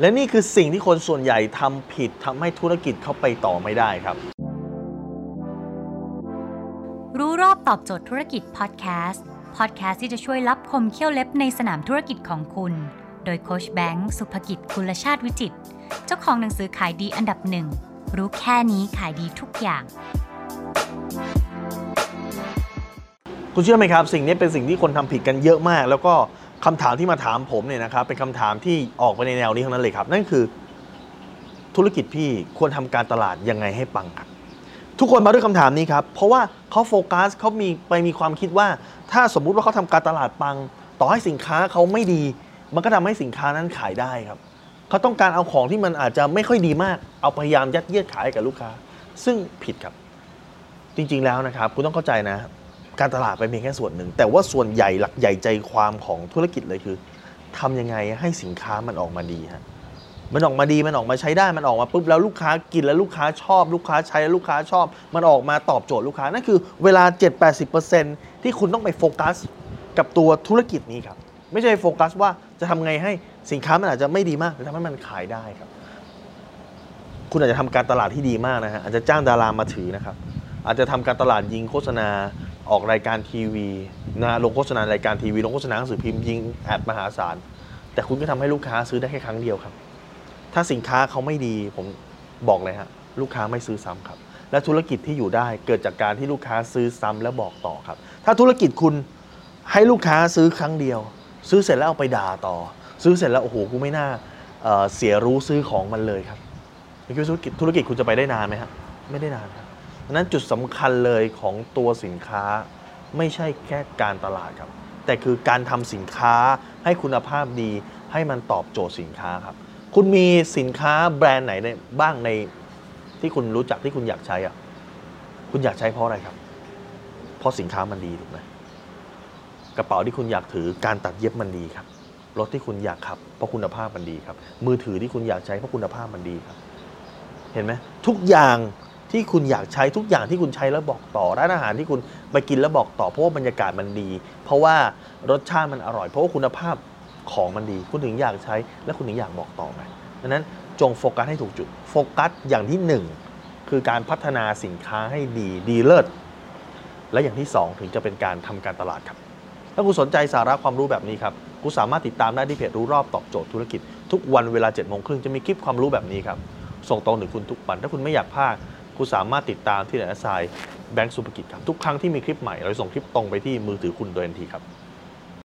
และนี่คือสิ่งที่คนส่วนใหญ่ทำผิดทำให้ธุรกิจเขาไปต่อไม่ได้ครับ รู้รอบตอบโจทย์ธุรกิจพอดแคสต์พอดแคสต์ที่จะช่วยรับคมเขี้ยวเล็บในสนามธุรกิจของคุณ โดยโคชแบงค์สุภกิจคุลชาติวิจิตรเจ้าของหนังสือขายดีอันดับหนึ่งรู้แค่นี้ขายดีทุกอย่าง คุณเชื่อไหมครับ สิ่งนี้เป็นสิ่งที่คนทำผิดกันเยอะมาก แล้วก็ คำถามที่มาถามผมเนี่ยนะครับเป็นคำถามที่ออกไปในแนวนี้ทั้งนั้นเลยครับ นั่นคือธุรกิจพี่ควรทำการตลาดยังไงให้ปังครับทุกคนมาด้วยคำถามนี้ครับ เพราะว่าเขาโฟกัสเขามีไปมีความคิดว่า ถ้าสมมุติว่าเขาทำการตลาดปัง ต่อให้สินค้าเขาไม่ดี มันก็ทำให้สินค้านั้นขายได้ครับเขาต้องการเอาของที่มันอาจจะไม่ค่อยดีมาก เอาพยายามยัดเยียดขายกับลูกค้า ซึ่งผิดครับ จริง ๆแล้วนะครับ คุณต้องเข้าใจนะ การตลาดเป็นเพียงแค่ส่วนหนึ่ง แต่ว่าส่วนใหญ่หลักใหญ่ใจความของธุรกิจเลยคือทำยังไงให้สินค้ามันออกมาดีฮะมันออกมาดีมันออกมาใช้ได้มันออกมาปุ๊บแล้วลูกค้ากินแล้วลูกค้าชอบ ลูกค้าใช้แล้วลูกค้าชอบ มันออกมาตอบโจทย์ลูกค้านั่นคือเวลา 7-80%ที่คุณต้องไปโฟกัสกับตัวธุรกิจนี้ครับไม่ใช่โฟกัสว่าจะทำไงให้สินค้ามันอาจจะไม่ดีมากแต่ทำให้มันขายได้ครับ คุณอาจจะทำการตลาดที่ดีมากนะฮะอาจจะจ้างดารามาถือนะครับอาจจะทำการตลาดยิงโฆษณา ออกรายการทีวีนะลงโฆษณารายการทีวีลงโฆษณาหนังสือพิมพ์ยิงแอดมหาศาล แต่คุณก็ทำให้ลูกค้าซื้อได้แค่ครั้งเดียวครับ ถ้าสินค้าเขาไม่ดีผมบอกเลยฮะลูกค้าไม่ซื้อซ้ำครับ และธุรกิจที่อยู่ได้เกิดจากการที่ลูกค้าซื้อซ้ำแล้วบอกต่อครับ ถ้าธุรกิจคุณให้ลูกค้าซื้อครั้งเดียว ซื้อเสร็จแล้วเอาไปด่าต่อ ซื้อเสร็จแล้วโอ้โหกูไม่น่าเเสียรู้ซื้อของมันเลยครับคือธุรกิจธุรกิจคุณจะไปได้นานไหมครับไม่ได้นานครับ ดังนั้นจุดสำคัญเลยของตัวสินค้า ไม่ใช่แค่การตลาดครับ แต่คือการทำสินค้าให้คุณภาพดีให้มันตอบโจทย์สินค้าครับ คุณมีสินค้าแบรนด์ไหนในบ้างในที่คุณรู้จักที่คุณอยากใช้อะคุณอยากใช้เพราะอะไรครับ เพราะสินค้ามันดีถูกไหมกระเป๋าที่คุณอยากถือการตัดเย็บมันดีครับรถที่คุณอยากขับเพราะคุณภาพมันดีครับ มือถือที่คุณอยากใช้เพราะคุณภาพมันดีครับ เห็นไหมทุกอย่าง ที่คุณอยากใช้ทุกอย่างที่คุณใช้แล้วบอกต่อร้านอาหารที่คุณไปกินแล้วบอกต่อเพราะว่าบรรยากาศมันดี เพราะว่ารสชาติมันอร่อย เพราะว่าคุณภาพของมันดี คุณถึงอยากใช้และคุณถึงอยากบอกต่อไงดังนั้นจงโฟกัสให้ถูกจุดโฟกัสอย่างที่หนึ่งคือการพัฒนาสินค้าให้ดีดีเลิศและอย่างที่สองถึงจะเป็นการทำการตลาดครับ ถ้าคุณสนใจสาระความรู้แบบนี้ครับคุณสามารถติดตามได้ที่เพจรู้รอบตอบโจทย์ธุรกิจ ทุกวันเวลา7จ็ดโมงครึ่งจะมีคลิปความรู้แบบนี้ครับส่งตรงถึงคุณทุกวันถ้าคุณไม่อยากพลาด คุณสามารถติดตามที่ไหนไซแบงก์สุภกิจครับทุกครั้งที่มีคลิปใหม่เราจะส่งคลิปตรงไปที่มือถือคุณโดยทันทีครับ